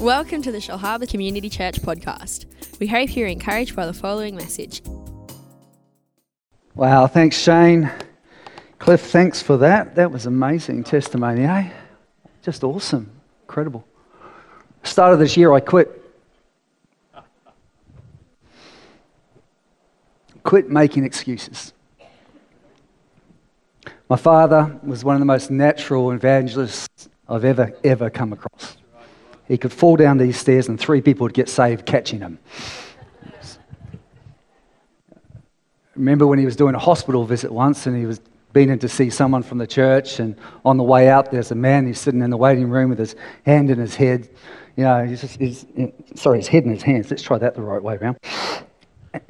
Welcome to the Shellharbour Community Church podcast. We hope you're encouraged by the following message. Wow, thanks, Shane. Cliff, thanks for that. That was amazing testimony, eh? Just awesome. Incredible. Start of this year, I quit. Quit making excuses. My father was one of the most natural evangelists I've ever, ever come across. He could fall down these stairs and three people would get saved catching him. Remember when he was doing a hospital visit once and he was been in to see someone from the church, and on the way out, there's a man who's sitting in the waiting room with his hand in his head. You know, he's, just, he's sorry, his head in his hands. Let's try that the right way around.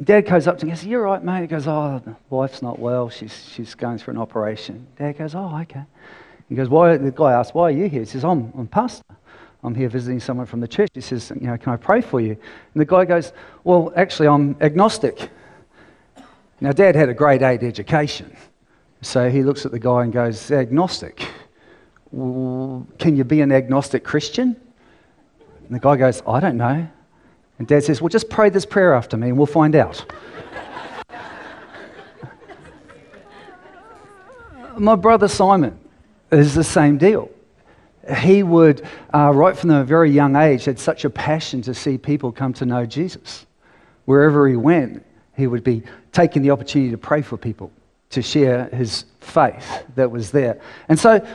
Dad goes up to him and goes, You're right, mate. He goes, Oh, the wife's not well. She's, she's going through an operation. Dad goes, Oh, okay. He goes, Why? The guy asks, Why are you here? He says, I'm, I'm pastor. I'm here visiting someone from the church. He says, You know, can I pray for you? And the guy goes, Well, actually, I'm agnostic. Now, Dad had a grade eight education. So he looks at the guy and goes, Agnostic. Can you be an agnostic Christian? And the guy goes, I don't know. And Dad says, Well, just pray this prayer after me and we'll find out. My brother Simon is the same deal. He would, uh, right from a very young age, had such a passion to see people come to know Jesus. Wherever he went, he would be taking the opportunity to pray for people, to share his faith that was there. And so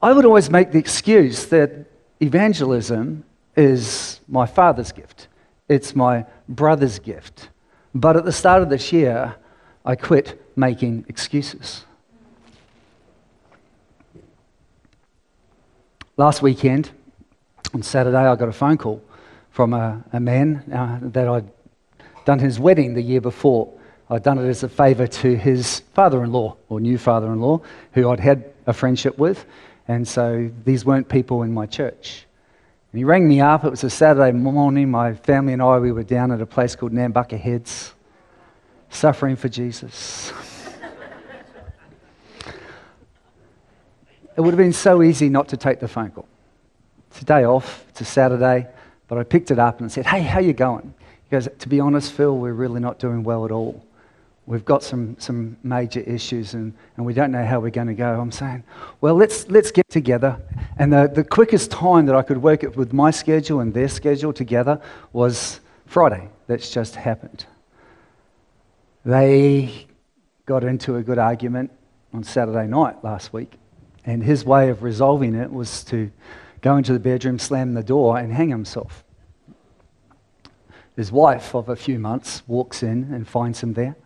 I would always make the excuse that evangelism is my father's gift, it's my brother's gift. But at the start of this year, I quit making excuses. Last weekend, on Saturday, I got a phone call from a, a man uh, that I'd done his wedding the year before. I'd done it as a favour to his father in law, or new father in law, who I'd had a friendship with. And so these weren't people in my church. And he rang me up. It was a Saturday morning. My family and I, we were down at a place called Nambucca Heads, suffering for Jesus. It would have been so easy not to take the phone call. It's a day off, it's a Saturday, but I picked it up and said, Hey, how you going? He goes, To be honest, Phil, we're really not doing well at all. We've got some, some major issues and, and we don't know how we're going to go. I'm saying, Well, let's, let's get together. And the, the quickest time that I could work it with my schedule and their schedule together was Friday. That's just happened. They got into a good argument on Saturday night last week. And his way of resolving it was to go into the bedroom, slam the door, and hang himself. His wife of a few months walks in and finds him there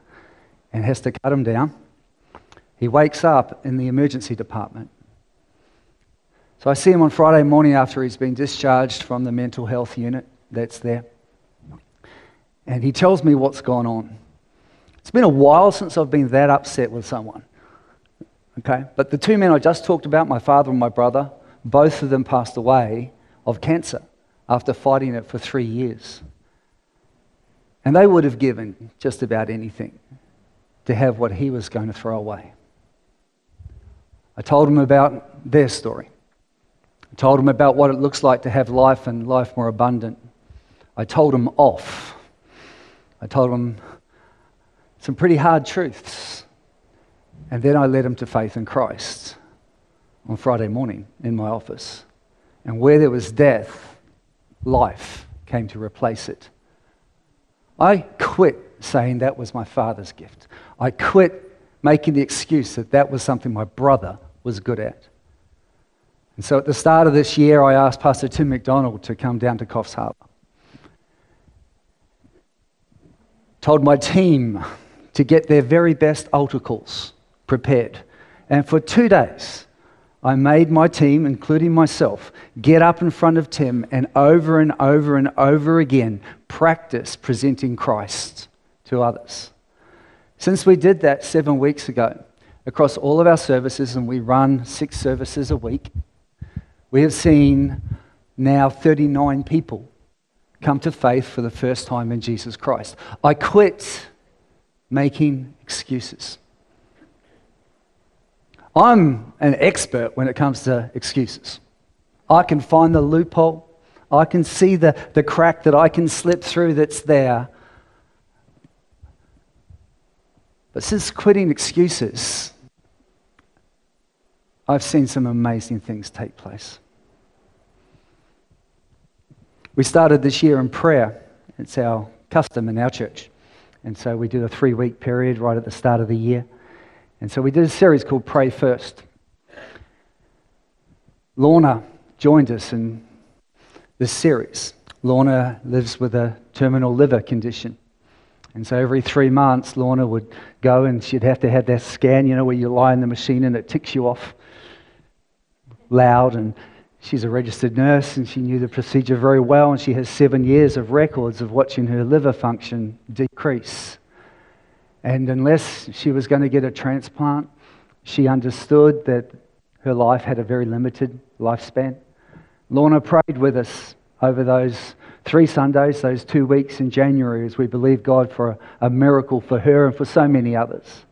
and has to cut him down. He wakes up in the emergency department. So I see him on Friday morning after he's been discharged from the mental health unit that's there. And he tells me what's gone on. It's been a while since I've been that upset with someone. Okay? But the two men I just talked about, my father and my brother, both of them passed away of cancer after fighting it for three years. And they would have given just about anything to have what he was going to throw away. I told him about their story. I told him about what it looks like to have life and life more abundant. I told him off. I told him some pretty hard truths and then I led him to faith in Christ on Friday morning in my office. And where there was death, life came to replace it. I quit saying that was my father's gift. I quit making the excuse that that was something my brother was good at. And so at the start of this year, I asked Pastor Tim McDonald to come down to Coffs Harbour. Told my team to get their very best altar calls prepared. And for two days, I made my team, including myself, get up in front of Tim and over and over and over again practice presenting Christ to others. Since we did that seven weeks ago, across all of our services, and we run six services a week, we have seen now 39 people come to faith for the first time in Jesus Christ. I quit making excuses. I'm an expert when it comes to excuses. I can find the loophole, I can see the, the crack that I can slip through that's there. But since quitting excuses, I've seen some amazing things take place. We started this year in prayer. It's our custom in our church. And so we do a three week period right at the start of the year. And so we did a series called Pray First. Lorna joined us in this series. Lorna lives with a terminal liver condition. And so every three months, Lorna would go and she'd have to have that scan, you know, where you lie in the machine and it ticks you off loud. And she's a registered nurse and she knew the procedure very well. And she has seven years of records of watching her liver function decrease. And unless she was going to get a transplant, she understood that her life had a very limited lifespan. Lorna prayed with us over those three Sundays, those two weeks in January, as we believed God for a, a miracle for her and for so many others.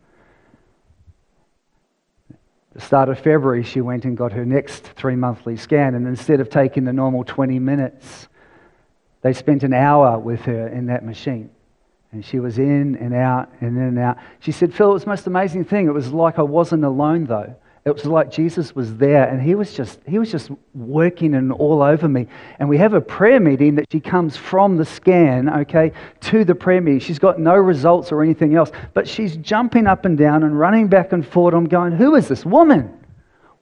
the start of February, she went and got her next three monthly scan, and instead of taking the normal 20 minutes, they spent an hour with her in that machine. And she was in and out and in and out. She said, Phil, it was the most amazing thing. It was like I wasn't alone, though. It was like Jesus was there and he was just he was just working and all over me. And we have a prayer meeting that she comes from the scan, okay, to the prayer meeting. She's got no results or anything else, but she's jumping up and down and running back and forth. I'm going, who is this woman?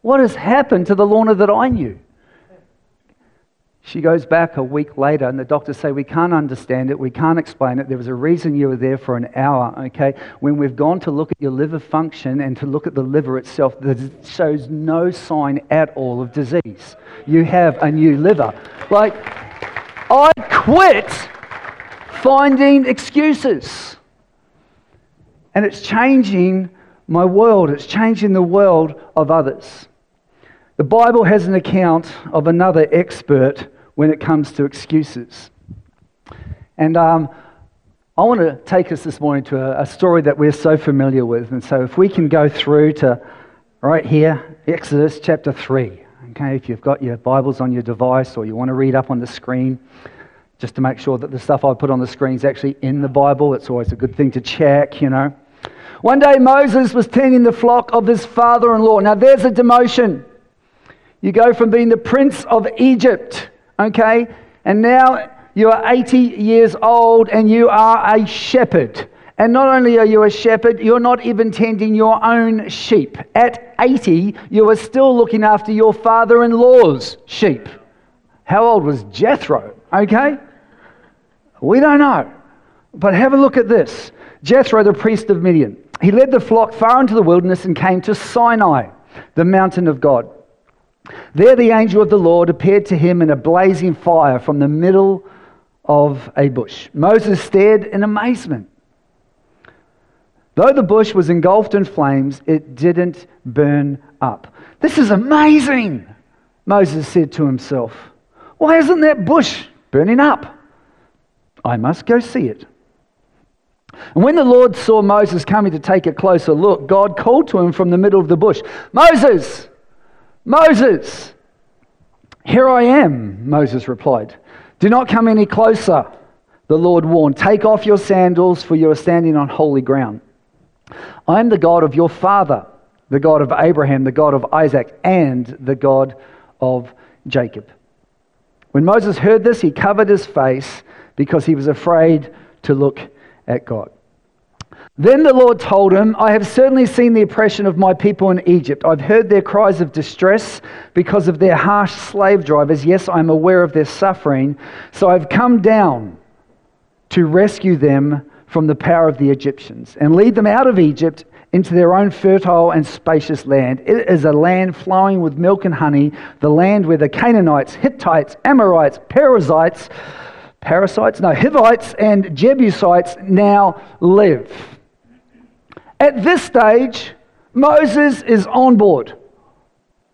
What has happened to the Lorna that I knew? She goes back a week later, and the doctors say, We can't understand it. We can't explain it. There was a reason you were there for an hour, okay? When we've gone to look at your liver function and to look at the liver itself, that shows no sign at all of disease. You have a new liver. Like, I quit finding excuses. And it's changing my world, it's changing the world of others. The Bible has an account of another expert when it comes to excuses. And um, I want to take us this morning to a, a, story that we're so familiar with. And so if we can go through to right here, Exodus chapter 3. Okay, if you've got your Bibles on your device or you want to read up on the screen, just to make sure that the stuff I put on the screen is actually in the Bible. It's always a good thing to check, you know. One day Moses was tending the flock of his father in law. Now there's a demotion. You go from being the prince of Egypt okay? And now you are 80 years old and you are a shepherd. And not only are you a shepherd, you're not even tending your own sheep. At 80, you are still looking after your father in law's sheep. How old was Jethro? Okay? We don't know. But have a look at this Jethro, the priest of Midian. He led the flock far into the wilderness and came to Sinai, the mountain of God. There, the angel of the Lord appeared to him in a blazing fire from the middle of a bush. Moses stared in amazement. Though the bush was engulfed in flames, it didn't burn up. This is amazing, Moses said to himself. Why isn't that bush burning up? I must go see it. And when the Lord saw Moses coming to take a closer look, God called to him from the middle of the bush Moses! Moses! Here I am, Moses replied. Do not come any closer, the Lord warned. Take off your sandals, for you are standing on holy ground. I am the God of your father, the God of Abraham, the God of Isaac, and the God of Jacob. When Moses heard this, he covered his face because he was afraid to look at God. Then the Lord told him, I have certainly seen the oppression of my people in Egypt. I've heard their cries of distress because of their harsh slave drivers. Yes, I'm aware of their suffering. So I've come down to rescue them from the power of the Egyptians and lead them out of Egypt into their own fertile and spacious land. It is a land flowing with milk and honey, the land where the Canaanites, Hittites, Amorites, Perizzites, parasites, no, Hivites, and Jebusites now live. At this stage, Moses is on board.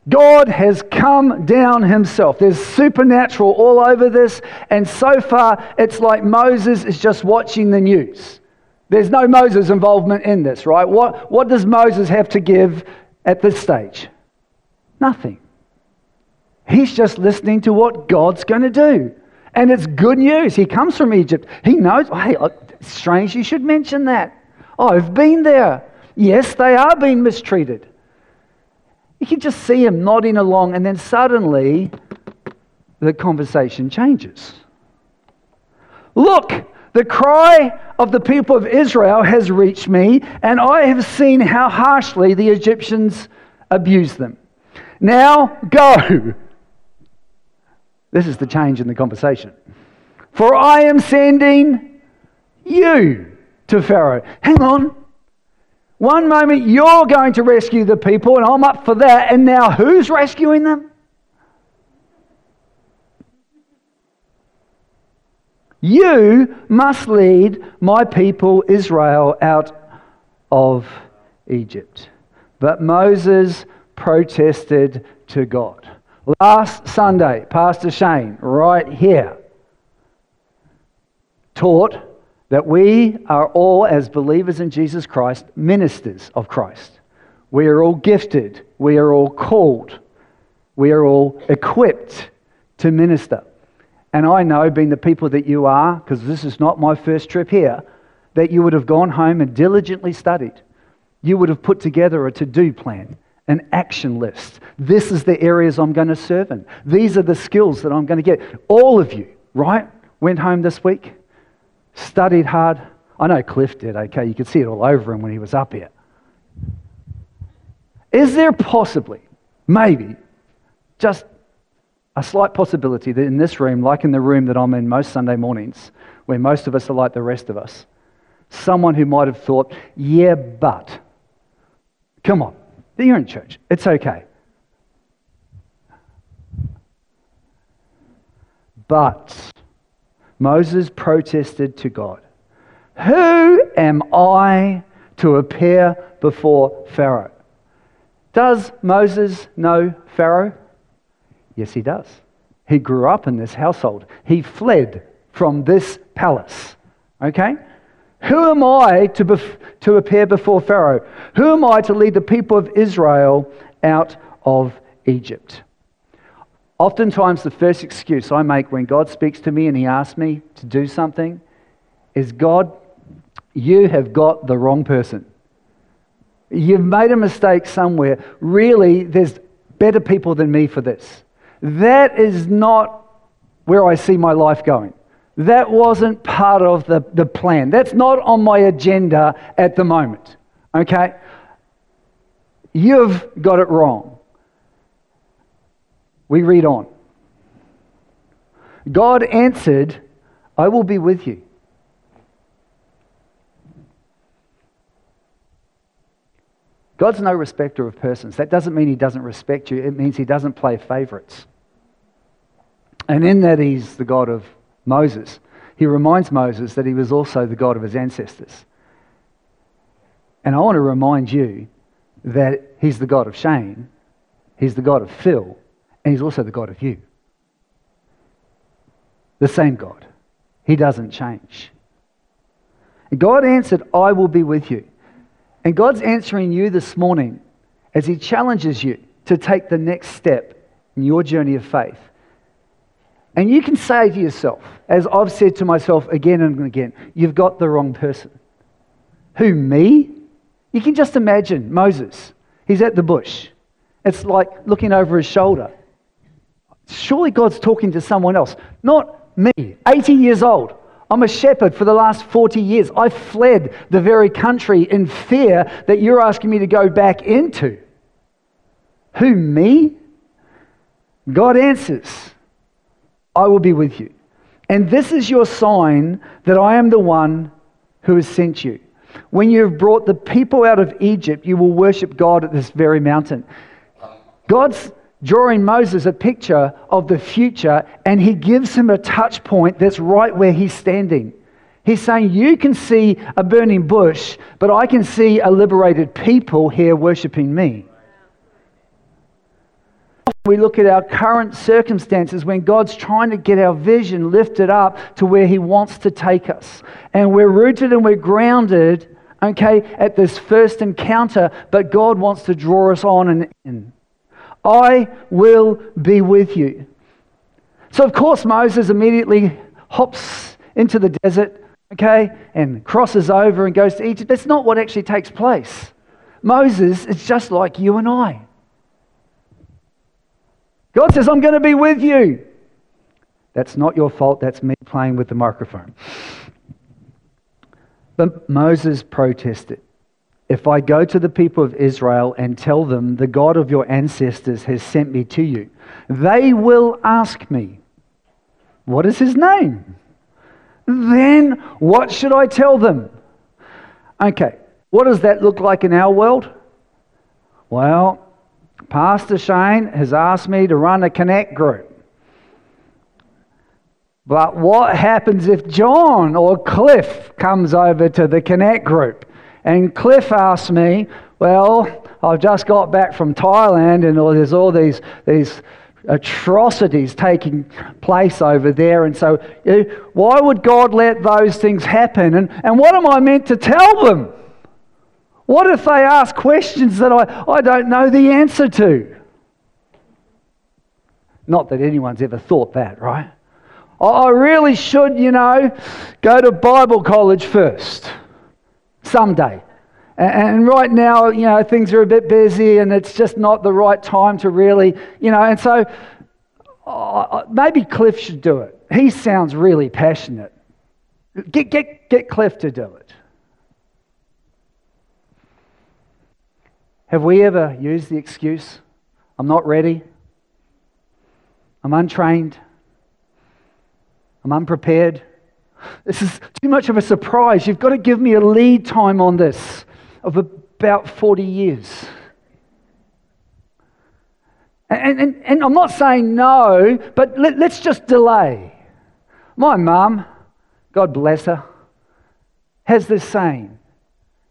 God has come down himself. There's supernatural all over this, and so far it's like Moses is just watching the news. There's no Moses involvement in this, right? What, what does Moses have to give at this stage? Nothing. He's just listening to what God's going to do. And it's good news. He comes from Egypt. He knows, oh, hey, oh, strange you should mention that. Oh, I've been there. Yes, they are being mistreated. You can just see him nodding along, and then suddenly the conversation changes. Look, the cry of the people of Israel has reached me, and I have seen how harshly the Egyptians abuse them. Now go. This is the change in the conversation. For I am sending you to Pharaoh. Hang on. One moment you're going to rescue the people, and I'm up for that. And now who's rescuing them? You must lead my people Israel out of Egypt. But Moses protested to God. Last Sunday, Pastor Shane, right here, taught that we are all, as believers in Jesus Christ, ministers of Christ. We are all gifted. We are all called. We are all equipped to minister. And I know, being the people that you are, because this is not my first trip here, that you would have gone home and diligently studied. You would have put together a to do plan, an action list. This is the areas I'm going to serve in. These are the skills that I'm going to get. All of you, right, went home this week studied hard. I know Cliff did, okay? You could see it all over him when he was up here. Is there possibly, maybe, just a slight possibility that in this room, like in the room that I'm in most Sunday mornings, where most of us are like the rest of us, someone who might have thought, yeah, but, come on, you're in church, it's okay. But, Moses protested to God, Who am I to appear before Pharaoh? Does Moses know Pharaoh? Yes, he does. He grew up in this household. He fled from this palace. Okay? Who am I to, bef- to appear before Pharaoh? Who am I to lead the people of Israel out of Egypt? Oftentimes, the first excuse I make when God speaks to me and He asks me to do something is God, you have got the wrong person. You've made a mistake somewhere. Really, there's better people than me for this. That is not where I see my life going. That wasn't part of the, the plan. That's not on my agenda at the moment. Okay? You've got it wrong. We read on. God answered, I will be with you. God's no respecter of persons. That doesn't mean he doesn't respect you, it means he doesn't play favorites. And in that, he's the God of Moses. He reminds Moses that he was also the God of his ancestors. And I want to remind you that he's the God of Shane, he's the God of Phil, and He's also the God of you. The same God. He doesn't change. God answered, I will be with you. And God's answering you this morning as He challenges you to take the next step in your journey of faith. And you can say to yourself, as I've said to myself again and again, you've got the wrong person. Who, me? You can just imagine Moses. He's at the bush. It's like looking over his shoulder. Surely God's talking to someone else, not me, 80 years old. I'm a shepherd for the last 40 years. I fled the very country in fear that you're asking me to go back into. Who, me? God answers, I will be with you. And this is your sign that I am the one who has sent you. When you have brought the people out of Egypt, you will worship God at this very mountain. God's drawing Moses a picture of the future, and he gives him a touch point that's right where he's standing. He's saying, You can see a burning bush, but I can see a liberated people here worshiping me. We look at our current circumstances when God's trying to get our vision lifted up to where He wants to take us. And we're rooted and we're grounded, okay, at this first encounter, but God wants to draw us on and in. I will be with you. So, of course, Moses immediately hops into the desert, okay, and crosses over and goes to Egypt. That's not what actually takes place. Moses is just like you and I. God says, I'm going to be with you. That's not your fault. That's me playing with the microphone. But Moses protested. If I go to the people of Israel and tell them, the God of your ancestors has sent me to you, they will ask me, What is his name? Then what should I tell them? Okay, what does that look like in our world? Well, Pastor Shane has asked me to run a connect group. But what happens if John or Cliff comes over to the Connect group? And Cliff asks me, Well, I've just got back from Thailand and there's all these, these atrocities taking place over there. And so, eh, why would God let those things happen? And, and what am I meant to tell them? What if they ask questions that I, I don't know the answer to? Not that anyone's ever thought that, right? I really should, you know, go to Bible college first someday. And right now, you know, things are a bit busy and it's just not the right time to really, you know, and so uh, maybe Cliff should do it. He sounds really passionate. Get, get, get Cliff to do it. Have we ever used the excuse, I'm not ready, I'm untrained, I'm unprepared. This is too much of a surprise. You've got to give me a lead time on this of about 40 years. And, and, and I'm not saying no, but let, let's just delay. My mum, God bless her, has this saying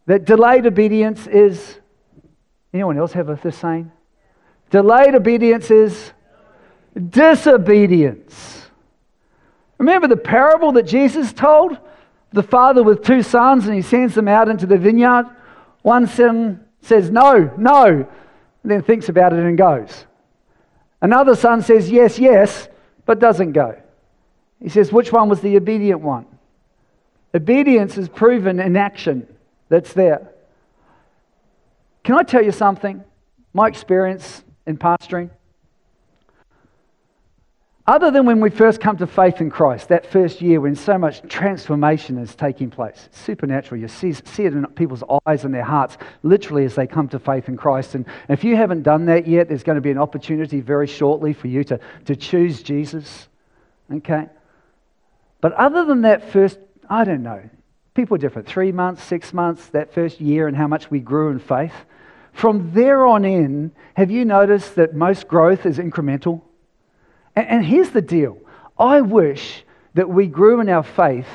that delayed obedience is. Anyone else have this saying? Delayed obedience is disobedience. Remember the parable that Jesus told? The father with two sons, and he sends them out into the vineyard. One son says, No, no, and then thinks about it and goes. Another son says, Yes, yes, but doesn't go. He says, Which one was the obedient one? Obedience is proven in action that's there. Can I tell you something? My experience in pastoring other than when we first come to faith in Christ, that first year when so much transformation is taking place, it's supernatural. You see, see it in people's eyes and their hearts, literally, as they come to faith in Christ. And if you haven't done that yet, there's going to be an opportunity very shortly for you to, to choose Jesus. Okay? But other than that first, I don't know, people are different. Three months, six months, that first year, and how much we grew in faith. From there on in, have you noticed that most growth is incremental? And, and here's the deal I wish that we grew in our faith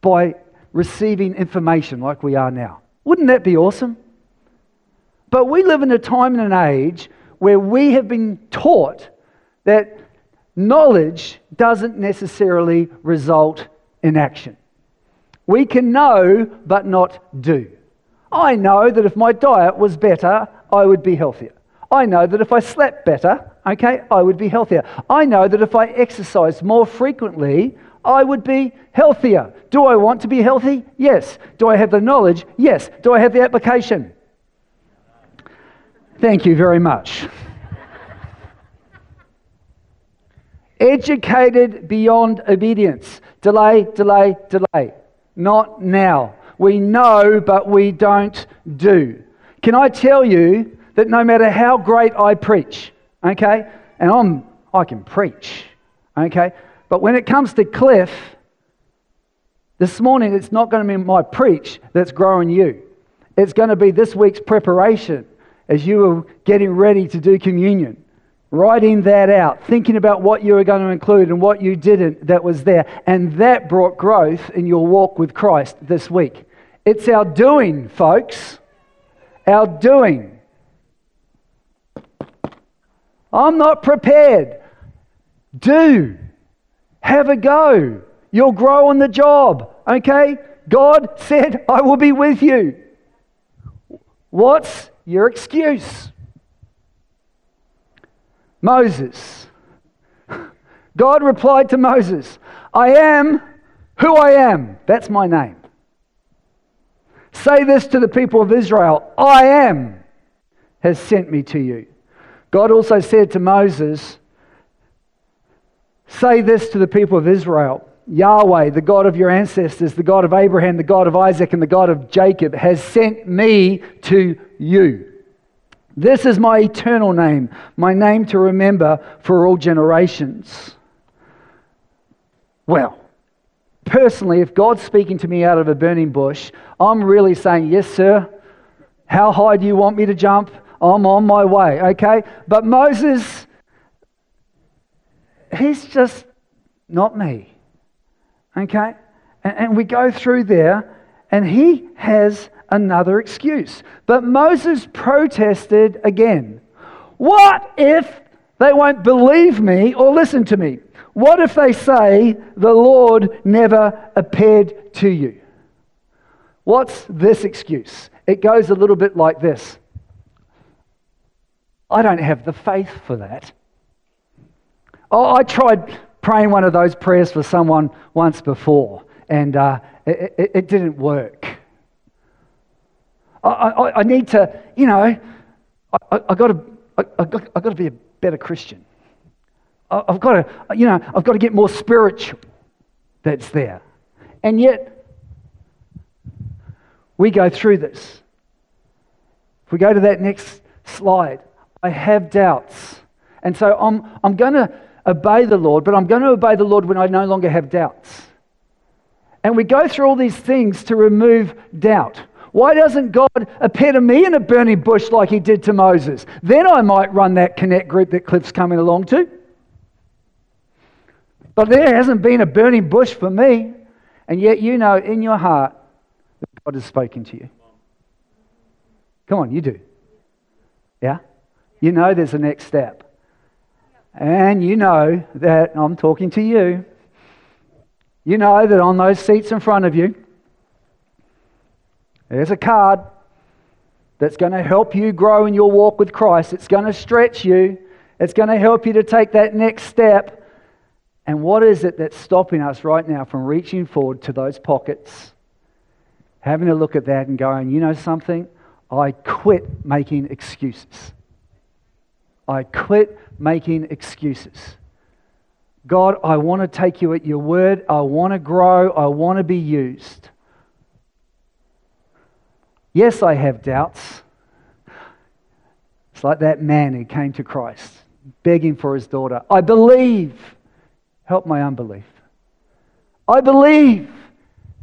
by receiving information like we are now. Wouldn't that be awesome? But we live in a time and an age where we have been taught that knowledge doesn't necessarily result in action. We can know but not do. I know that if my diet was better, I would be healthier. I know that if I slept better, okay, I would be healthier. I know that if I exercised more frequently, I would be healthier. Do I want to be healthy? Yes. Do I have the knowledge? Yes. Do I have the application? Thank you very much. Educated beyond obedience. Delay, delay, delay. Not now. We know, but we don't do. Can I tell you that no matter how great I preach, okay, and I'm, I can preach, okay, but when it comes to Cliff, this morning it's not going to be my preach that's growing you. It's going to be this week's preparation as you were getting ready to do communion. Writing that out, thinking about what you were going to include and what you didn't that was there. And that brought growth in your walk with Christ this week. It's our doing, folks. Our doing. I'm not prepared. Do. Have a go. You'll grow on the job. Okay? God said, I will be with you. What's your excuse? Moses. God replied to Moses, I am who I am. That's my name. Say this to the people of Israel I am has sent me to you. God also said to Moses, Say this to the people of Israel Yahweh, the God of your ancestors, the God of Abraham, the God of Isaac, and the God of Jacob, has sent me to you. This is my eternal name, my name to remember for all generations. Well, personally, if God's speaking to me out of a burning bush, I'm really saying, Yes, sir. How high do you want me to jump? I'm on my way, okay? But Moses, he's just not me, okay? And, and we go through there, and he has another excuse. But Moses protested again. What if they won't believe me or listen to me? What if they say, The Lord never appeared to you? What's this excuse? It goes a little bit like this I don't have the faith for that. Oh, I tried praying one of those prayers for someone once before, and uh, it, it, it, didn't work. I, I, I, need to, you know, I, I, I got to, I, I I got to be a better Christian. I've got to, you know, I've got to get more spiritual. That's there, and yet we go through this. If we go to that next slide, I have doubts. And so I'm, I'm going to obey the Lord, but I'm going to obey the Lord when I no longer have doubts. And we go through all these things to remove doubt. Why doesn't God appear to me in a burning bush like he did to Moses? Then I might run that connect group that Cliff's coming along to. But there hasn't been a burning bush for me. And yet you know in your heart that God has spoken to you. Come on, you do. Yeah? You know there's a next step. And you know that I'm talking to you. You know that on those seats in front of you, there's a card that's going to help you grow in your walk with Christ. It's going to stretch you, it's going to help you to take that next step. And what is it that's stopping us right now from reaching forward to those pockets, having a look at that and going, you know something? I quit making excuses. I quit making excuses. God, I want to take you at your word. I want to grow. I want to be used. Yes, I have doubts. It's like that man who came to Christ, begging for his daughter. I believe. Help my unbelief. I believe.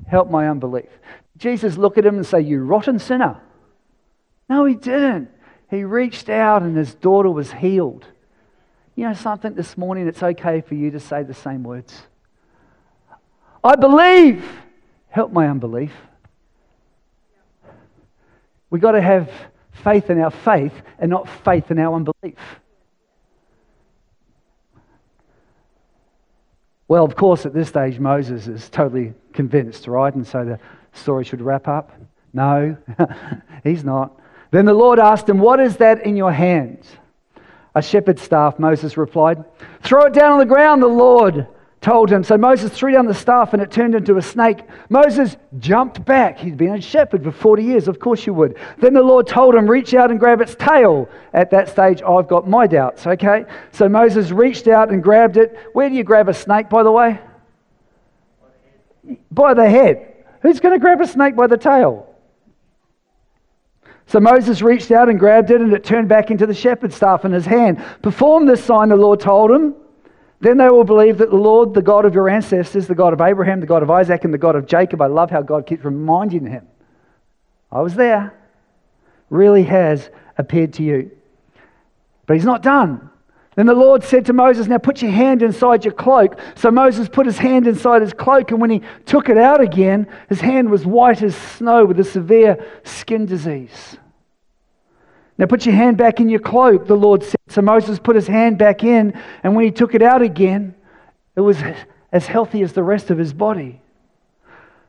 Help my unbelief. Jesus look at him and say, You rotten sinner. No, he didn't. He reached out and his daughter was healed. You know something this morning, it's okay for you to say the same words. I believe. Help my unbelief. We've got to have faith in our faith and not faith in our unbelief. Well, of course, at this stage, Moses is totally convinced, right? And so the story should wrap up. No, he's not. Then the Lord asked him, What is that in your hand? A shepherd's staff, Moses replied. Throw it down on the ground, the Lord told him. So Moses threw down the staff and it turned into a snake. Moses jumped back. He'd been a shepherd for 40 years. Of course you would. Then the Lord told him, Reach out and grab its tail. At that stage, I've got my doubts, okay? So Moses reached out and grabbed it. Where do you grab a snake, by the way? By the head. Who's going to grab a snake by the tail? So Moses reached out and grabbed it, and it turned back into the shepherd's staff in his hand. Perform this sign, the Lord told him. Then they will believe that the Lord, the God of your ancestors, the God of Abraham, the God of Isaac, and the God of Jacob. I love how God keeps reminding him. I was there. Really has appeared to you. But he's not done. Then the Lord said to Moses, Now put your hand inside your cloak. So Moses put his hand inside his cloak, and when he took it out again, his hand was white as snow with a severe skin disease. Now put your hand back in your cloak, the Lord said. So Moses put his hand back in, and when he took it out again, it was as healthy as the rest of his body.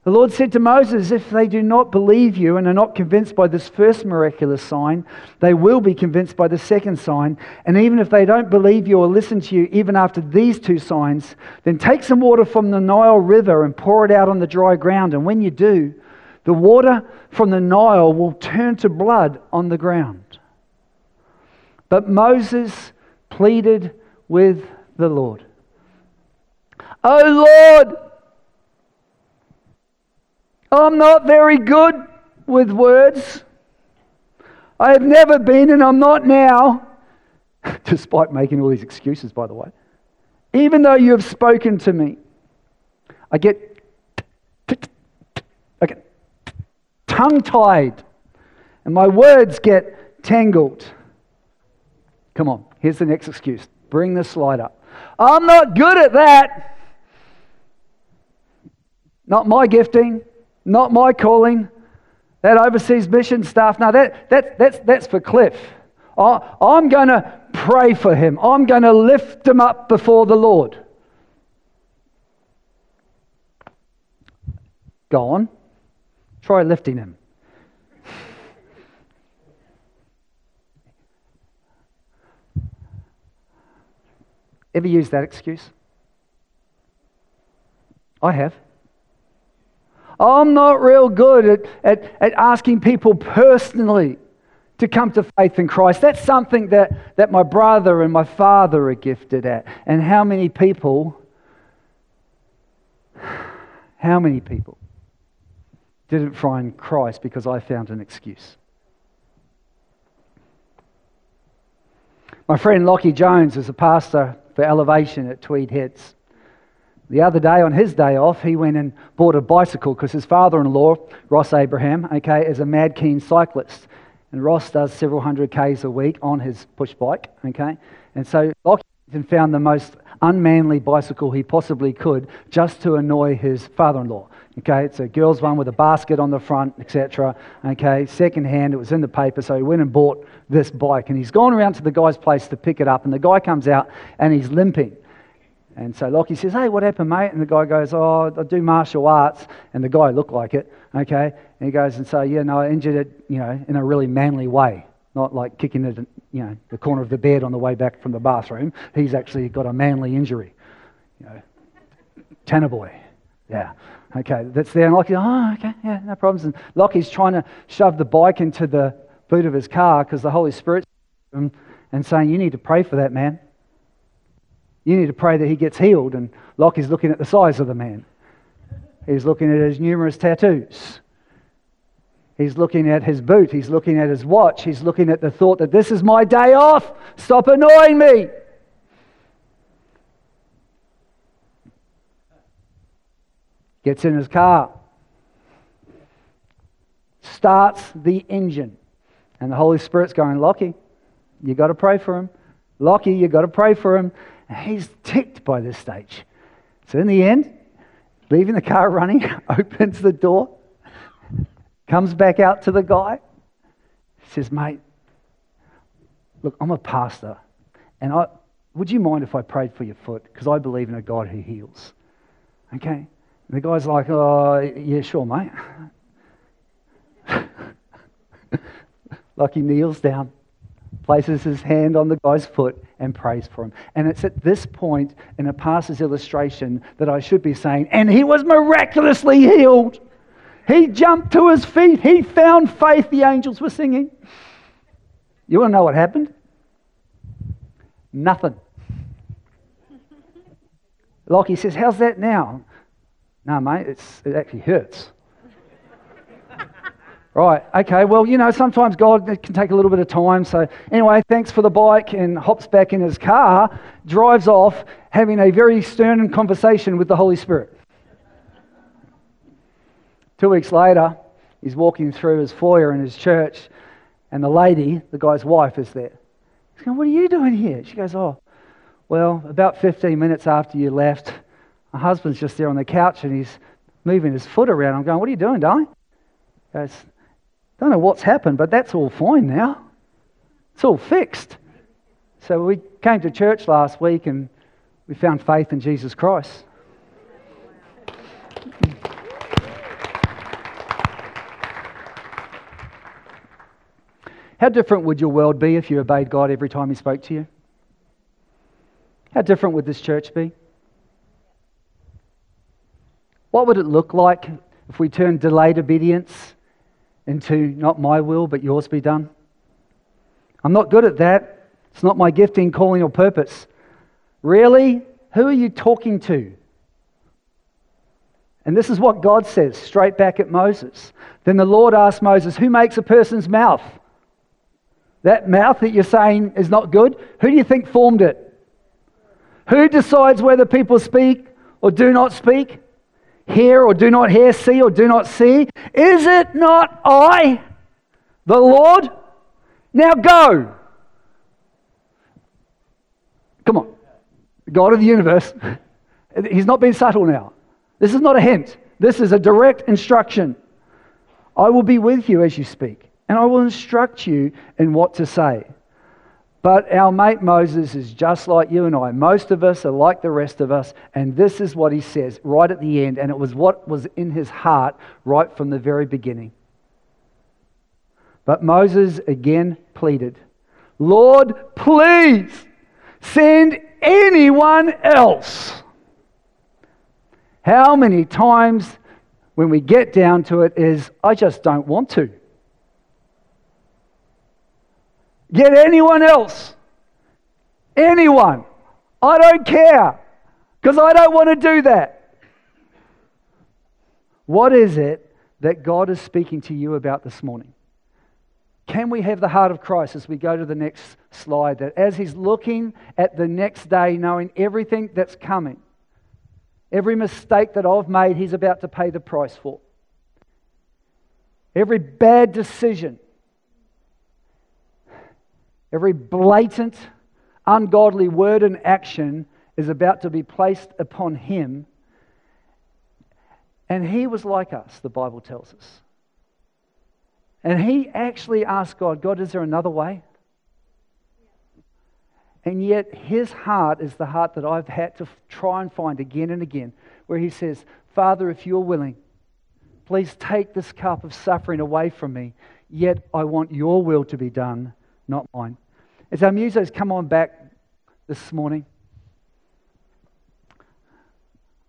The Lord said to Moses, If they do not believe you and are not convinced by this first miraculous sign, they will be convinced by the second sign. And even if they don't believe you or listen to you, even after these two signs, then take some water from the Nile River and pour it out on the dry ground. And when you do, the water from the Nile will turn to blood on the ground. But Moses pleaded with the Lord. Oh Lord, I'm not very good with words. I have never been, and I'm not now, despite making all these excuses, by the way. Even though you have spoken to me, I get, I get tongue tied, and my words get tangled. Come on, here's the next excuse. Bring the slide up. I'm not good at that. Not my gifting not my calling. That overseas mission staff, now that, that, that's, that's for Cliff. I, I'm going to pray for him. I'm going to lift him up before the Lord. Go on. Try lifting him. Ever use that excuse? I have. I'm not real good at, at, at asking people personally to come to faith in Christ. That's something that, that my brother and my father are gifted at. And how many people, how many people didn't find Christ because I found an excuse? My friend Lockie Jones is a pastor for Elevation at Tweed Heads. The other day, on his day off, he went and bought a bicycle because his father in law, Ross Abraham, okay, is a mad keen cyclist. And Ross does several hundred Ks a week on his push bike, okay? And so Lockington found the most unmanly bicycle he possibly could just to annoy his father in law. Okay, it's a girl's one with a basket on the front, etc. Okay, second hand, it was in the paper, so he went and bought this bike. And he's gone around to the guy's place to pick it up, and the guy comes out and he's limping. And so Lockie says, Hey, what happened, mate? And the guy goes, Oh, I do martial arts. And the guy looked like it, okay? And he goes and so, Yeah, no, I injured it, you know, in a really manly way, not like kicking it, you know, the corner of the bed on the way back from the bathroom. He's actually got a manly injury, you know, Tanner boy. Yeah. Okay, that's there. And Lockie, oh, okay, yeah, no problems. And Lockie's trying to shove the bike into the boot of his car because the Holy Spirit's and saying, You need to pray for that man. You need to pray that he gets healed. And Lockie's looking at the size of the man. He's looking at his numerous tattoos. He's looking at his boot. He's looking at his watch. He's looking at the thought that this is my day off. Stop annoying me. Gets in his car. Starts the engine. And the Holy Spirit's going, Lockie, you got to pray for him. Lockie, you got to pray for him. And he's ticked by this stage. So in the end, leaving the car running, opens the door, comes back out to the guy, says, Mate, look, I'm a pastor, and I, would you mind if I prayed for your foot? Because I believe in a God who heals. Okay? And the guy's like, Oh, yeah, sure, mate. he kneels down, places his hand on the guy's foot, and prays for him. And it's at this point in a pastor's illustration that I should be saying, and he was miraculously healed. He jumped to his feet. He found faith. The angels were singing. You want to know what happened? Nothing. Lockie says, How's that now? No, mate, it's, it actually hurts. Right, okay, well, you know, sometimes God can take a little bit of time. So, anyway, thanks for the bike and hops back in his car, drives off, having a very stern conversation with the Holy Spirit. Two weeks later, he's walking through his foyer in his church, and the lady, the guy's wife, is there. He's going, What are you doing here? She goes, Oh, well, about 15 minutes after you left, my husband's just there on the couch and he's moving his foot around. I'm going, What are you doing, darling? He goes, Don't know what's happened, but that's all fine now. It's all fixed. So we came to church last week and we found faith in Jesus Christ. How different would your world be if you obeyed God every time He spoke to you? How different would this church be? What would it look like if we turned delayed obedience into not my will, but yours be done? I'm not good at that. It's not my gifting, calling, or purpose. Really? Who are you talking to? And this is what God says straight back at Moses. Then the Lord asked Moses, Who makes a person's mouth? That mouth that you're saying is not good? Who do you think formed it? Who decides whether people speak or do not speak? Hear or do not hear? See or do not see? Is it not I, the Lord? Now go. Come on. God of the universe. He's not being subtle now. This is not a hint. This is a direct instruction. I will be with you as you speak, and I will instruct you in what to say. But our mate Moses is just like you and I. Most of us are like the rest of us, and this is what he says right at the end, and it was what was in his heart right from the very beginning. But Moses again pleaded, Lord, please send anyone else. How many times when we get down to it is, I just don't want to? Get anyone else. Anyone. I don't care because I don't want to do that. What is it that God is speaking to you about this morning? Can we have the heart of Christ as we go to the next slide? That as He's looking at the next day, knowing everything that's coming, every mistake that I've made, He's about to pay the price for. Every bad decision, every blatant, ungodly word and action is about to be placed upon Him. And He was like us, the Bible tells us. And he actually asked God, God, is there another way? And yet, his heart is the heart that I've had to try and find again and again, where he says, Father, if you're willing, please take this cup of suffering away from me, yet I want your will to be done, not mine. As our music's come on back this morning,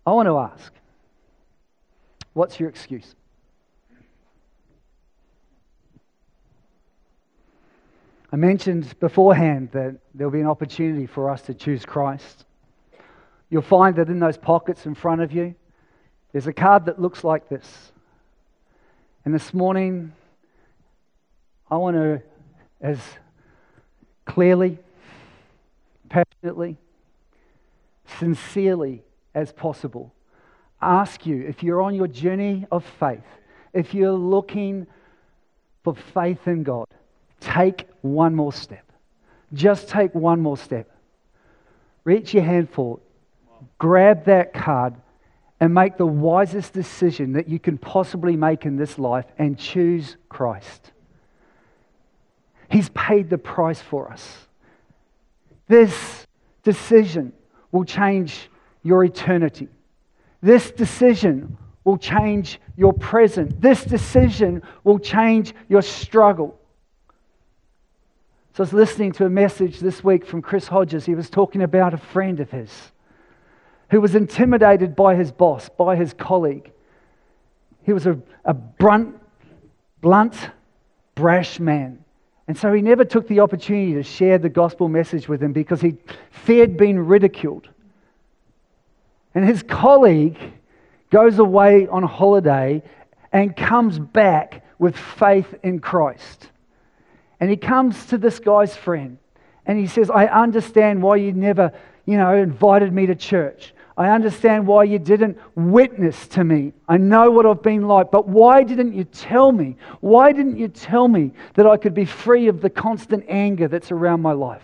I want to ask, what's your excuse? I mentioned beforehand that there'll be an opportunity for us to choose Christ. You'll find that in those pockets in front of you, there's a card that looks like this. And this morning, I want to, as clearly, passionately, sincerely as possible, ask you if you're on your journey of faith, if you're looking for faith in God, Take one more step. Just take one more step. Reach your hand forward, grab that card, and make the wisest decision that you can possibly make in this life and choose Christ. He's paid the price for us. This decision will change your eternity. This decision will change your present. This decision will change your struggle. So I was listening to a message this week from Chris Hodges. He was talking about a friend of his who was intimidated by his boss, by his colleague. He was a, a brunt, blunt, brash man. And so he never took the opportunity to share the gospel message with him because he feared being ridiculed. And his colleague goes away on holiday and comes back with faith in Christ. And he comes to this guy's friend and he says, I understand why you never, you know, invited me to church. I understand why you didn't witness to me. I know what I've been like, but why didn't you tell me? Why didn't you tell me that I could be free of the constant anger that's around my life?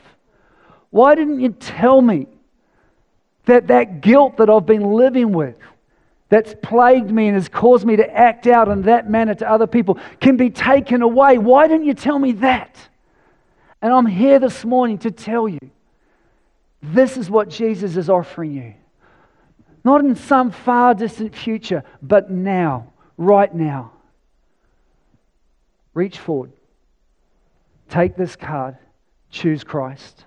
Why didn't you tell me that that guilt that I've been living with that's plagued me and has caused me to act out in that manner to other people can be taken away. Why didn't you tell me that? And I'm here this morning to tell you this is what Jesus is offering you. Not in some far distant future, but now, right now. Reach forward. take this card, choose Christ.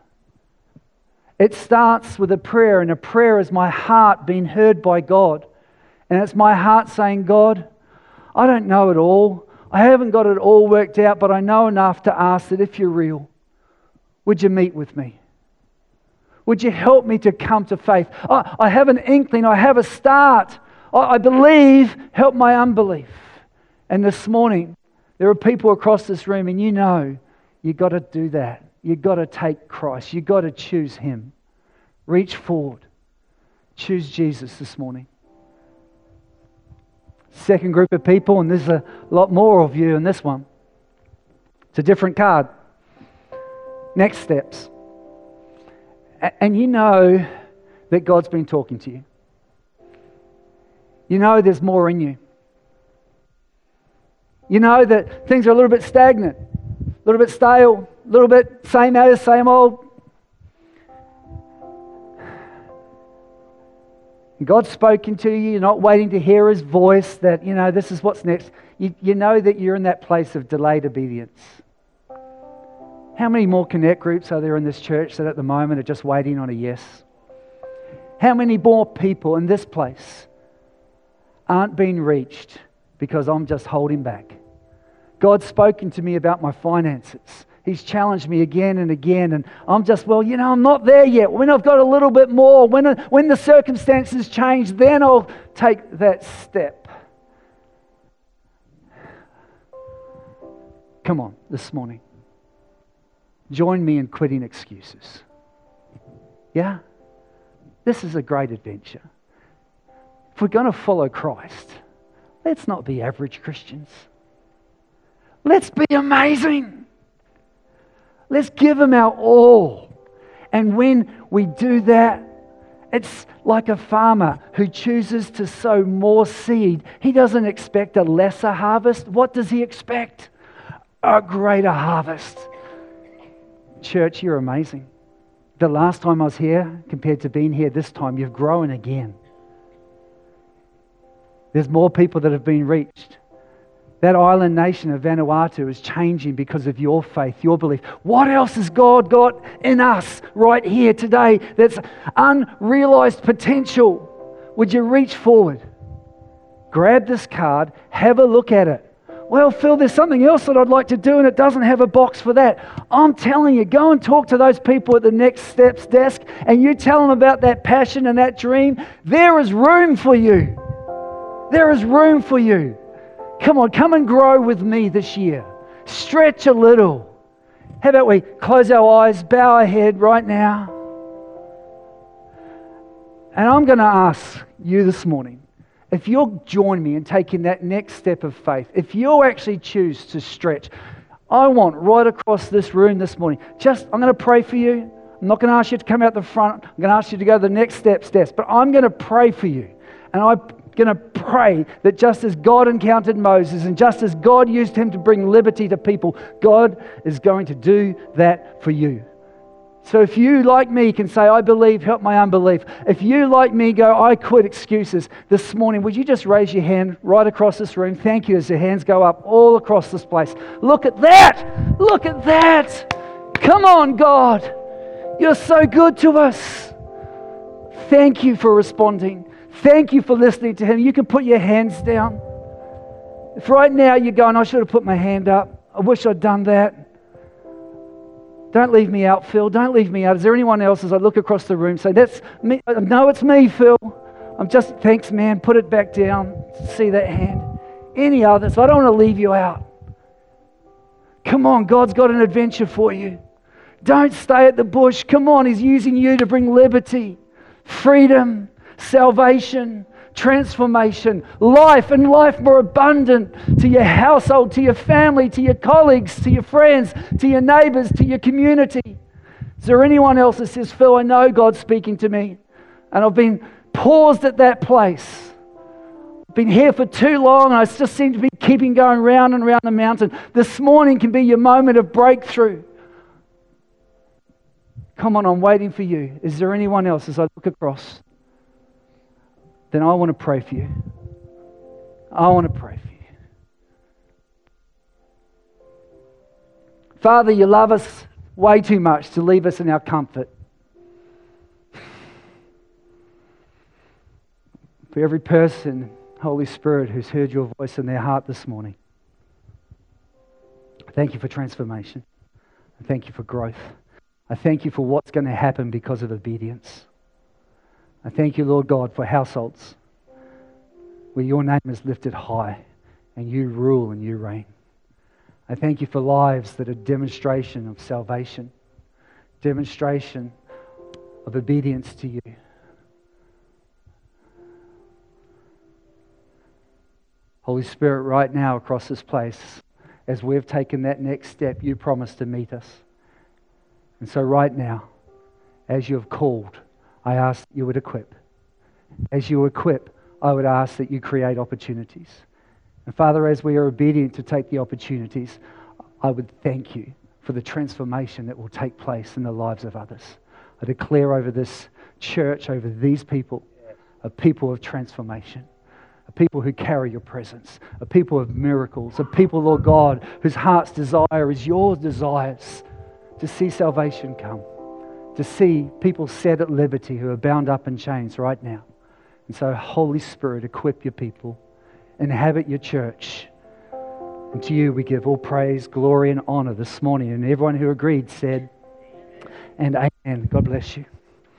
It starts with a prayer, and a prayer is my heart being heard by God. And it's my heart saying, God, I don't know it all. I haven't got it all worked out, but I know enough to ask that if you're real, would you meet with me? Would you help me to come to faith? I, I have an inkling, I have a start. I, I believe, help my unbelief. And this morning, there are people across this room, and you know you've got to do that. You've got to take Christ. You've got to choose Him. Reach forward. Choose Jesus this morning. Second group of people, and there's a lot more of you in this one. It's a different card. Next steps. And you know that God's been talking to you. You know there's more in you. You know that things are a little bit stagnant, a little bit stale, a little bit same as, same old. God's spoken to you, you're not waiting to hear his voice that, you know, this is what's next. You, you know that you're in that place of delayed obedience. How many more connect groups are there in this church that at the moment are just waiting on a yes? How many more people in this place aren't being reached because I'm just holding back? God's spoken to me about my finances. He's challenged me again and again, and I'm just, well, you know, I'm not there yet. When I've got a little bit more, when, when the circumstances change, then I'll take that step. Come on, this morning. Join me in quitting excuses. Yeah? This is a great adventure. If we're going to follow Christ, let's not be average Christians. Let's be amazing. Let's give Him our all. And when we do that, it's like a farmer who chooses to sow more seed. He doesn't expect a lesser harvest. What does he expect? A greater harvest. Church, you're amazing. The last time I was here, compared to being here this time, you've grown again. There's more people that have been reached. That island nation of Vanuatu is changing because of your faith, your belief. What else has God got in us right here today that's unrealized potential? Would you reach forward, grab this card, have a look at it? Well, Phil, there's something else that I'd like to do, and it doesn't have a box for that. I'm telling you, go and talk to those people at the next steps desk, and you tell them about that passion and that dream. There is room for you. There is room for you. Come on, come and grow with me this year. Stretch a little. How about we close our eyes, bow our head right now? And I'm going to ask you this morning if you'll join me in taking that next step of faith, if you'll actually choose to stretch, I want right across this room this morning, just I'm going to pray for you. I'm not going to ask you to come out the front. I'm going to ask you to go to the next step steps, but I'm going to pray for you. And I'm going to pray that just as God encountered Moses and just as God used him to bring liberty to people, God is going to do that for you. So if you, like me, can say, I believe, help my unbelief. If you, like me, go, I quit excuses this morning, would you just raise your hand right across this room? Thank you as the hands go up all across this place. Look at that! Look at that! Come on, God! You're so good to us. Thank you for responding. Thank you for listening to him. You can put your hands down. If right now you're going, I should have put my hand up, I wish I'd done that. Don't leave me out, Phil. Don't leave me out. Is there anyone else as I look across the room say, That's me? Uh, no, it's me, Phil. I'm just, thanks, man. Put it back down. See that hand. Any others? I don't want to leave you out. Come on, God's got an adventure for you. Don't stay at the bush. Come on, He's using you to bring liberty, freedom, salvation, transformation, life, and life more abundant to your household, to your family, to your colleagues, to your friends, to your neighbors, to your community. Is there anyone else that says, Phil, I know God's speaking to me, and I've been paused at that place? Been here for too long, and I just seem to be keeping going round and round the mountain. This morning can be your moment of breakthrough. Come on, I'm waiting for you. Is there anyone else as I look across? Then I want to pray for you. I want to pray for you. Father, you love us way too much to leave us in our comfort. For every person, Holy Spirit, who's heard your voice in their heart this morning, thank you for transformation. Thank you for growth. I thank you for what's going to happen because of obedience. I thank you, Lord God, for households where your name is lifted high and you rule and you reign. I thank you for lives that are demonstration of salvation, demonstration of obedience to you. Holy Spirit, right now across this place, as we've taken that next step, you promise to meet us. And so, right now, as you have called, I ask that you would equip. As you equip, I would ask that you create opportunities. And Father, as we are obedient to take the opportunities, I would thank you for the transformation that will take place in the lives of others. I declare over this church, over these people, a people of transformation, a people who carry your presence, a people of miracles, a people, Lord God, whose heart's desire is your desires to see salvation come, to see people set at liberty who are bound up in chains right now. And so, Holy Spirit, equip your people inhabit your church. And to you we give all praise, glory, and honor this morning. And everyone who agreed said, and amen. God bless you.